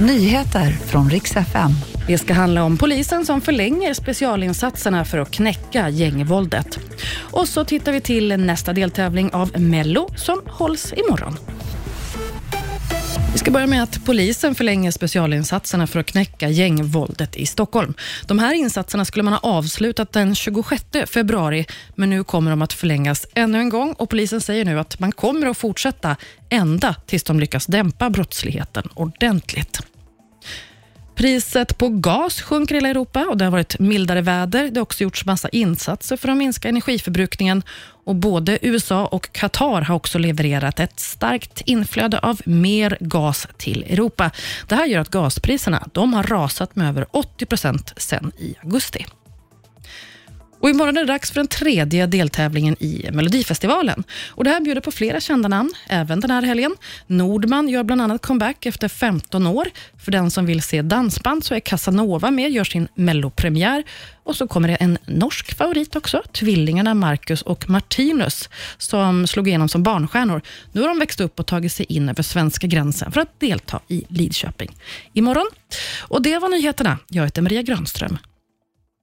Nyheter från riks FM. Det ska handla om polisen som förlänger specialinsatserna för att knäcka gängvåldet. Och så tittar vi till nästa deltävling av Mello som hålls imorgon. Vi ska börja med att polisen förlänger specialinsatserna för att knäcka gängvåldet i Stockholm. De här insatserna skulle man ha avslutat den 26 februari, men nu kommer de att förlängas ännu en gång och polisen säger nu att man kommer att fortsätta ända tills de lyckas dämpa brottsligheten ordentligt. Priset på gas sjunker i hela Europa och det har varit mildare väder. Det har också gjorts massa insatser för att minska energiförbrukningen och både USA och Qatar har också levererat ett starkt inflöde av mer gas till Europa. Det här gör att gaspriserna de har rasat med över 80 procent sedan i augusti. Och imorgon är det dags för den tredje deltävlingen i Melodifestivalen. Och det här bjuder på flera kända namn, även den här helgen. Nordman gör bland annat comeback efter 15 år. För den som vill se dansband så är Casanova med, gör sin mellopremiär. Och så kommer det en norsk favorit också, tvillingarna Marcus och Martinus, som slog igenom som barnstjärnor. Nu har de växt upp och tagit sig in över svenska gränsen för att delta i Lidköping imorgon. Och det var nyheterna. Jag heter Maria Granström.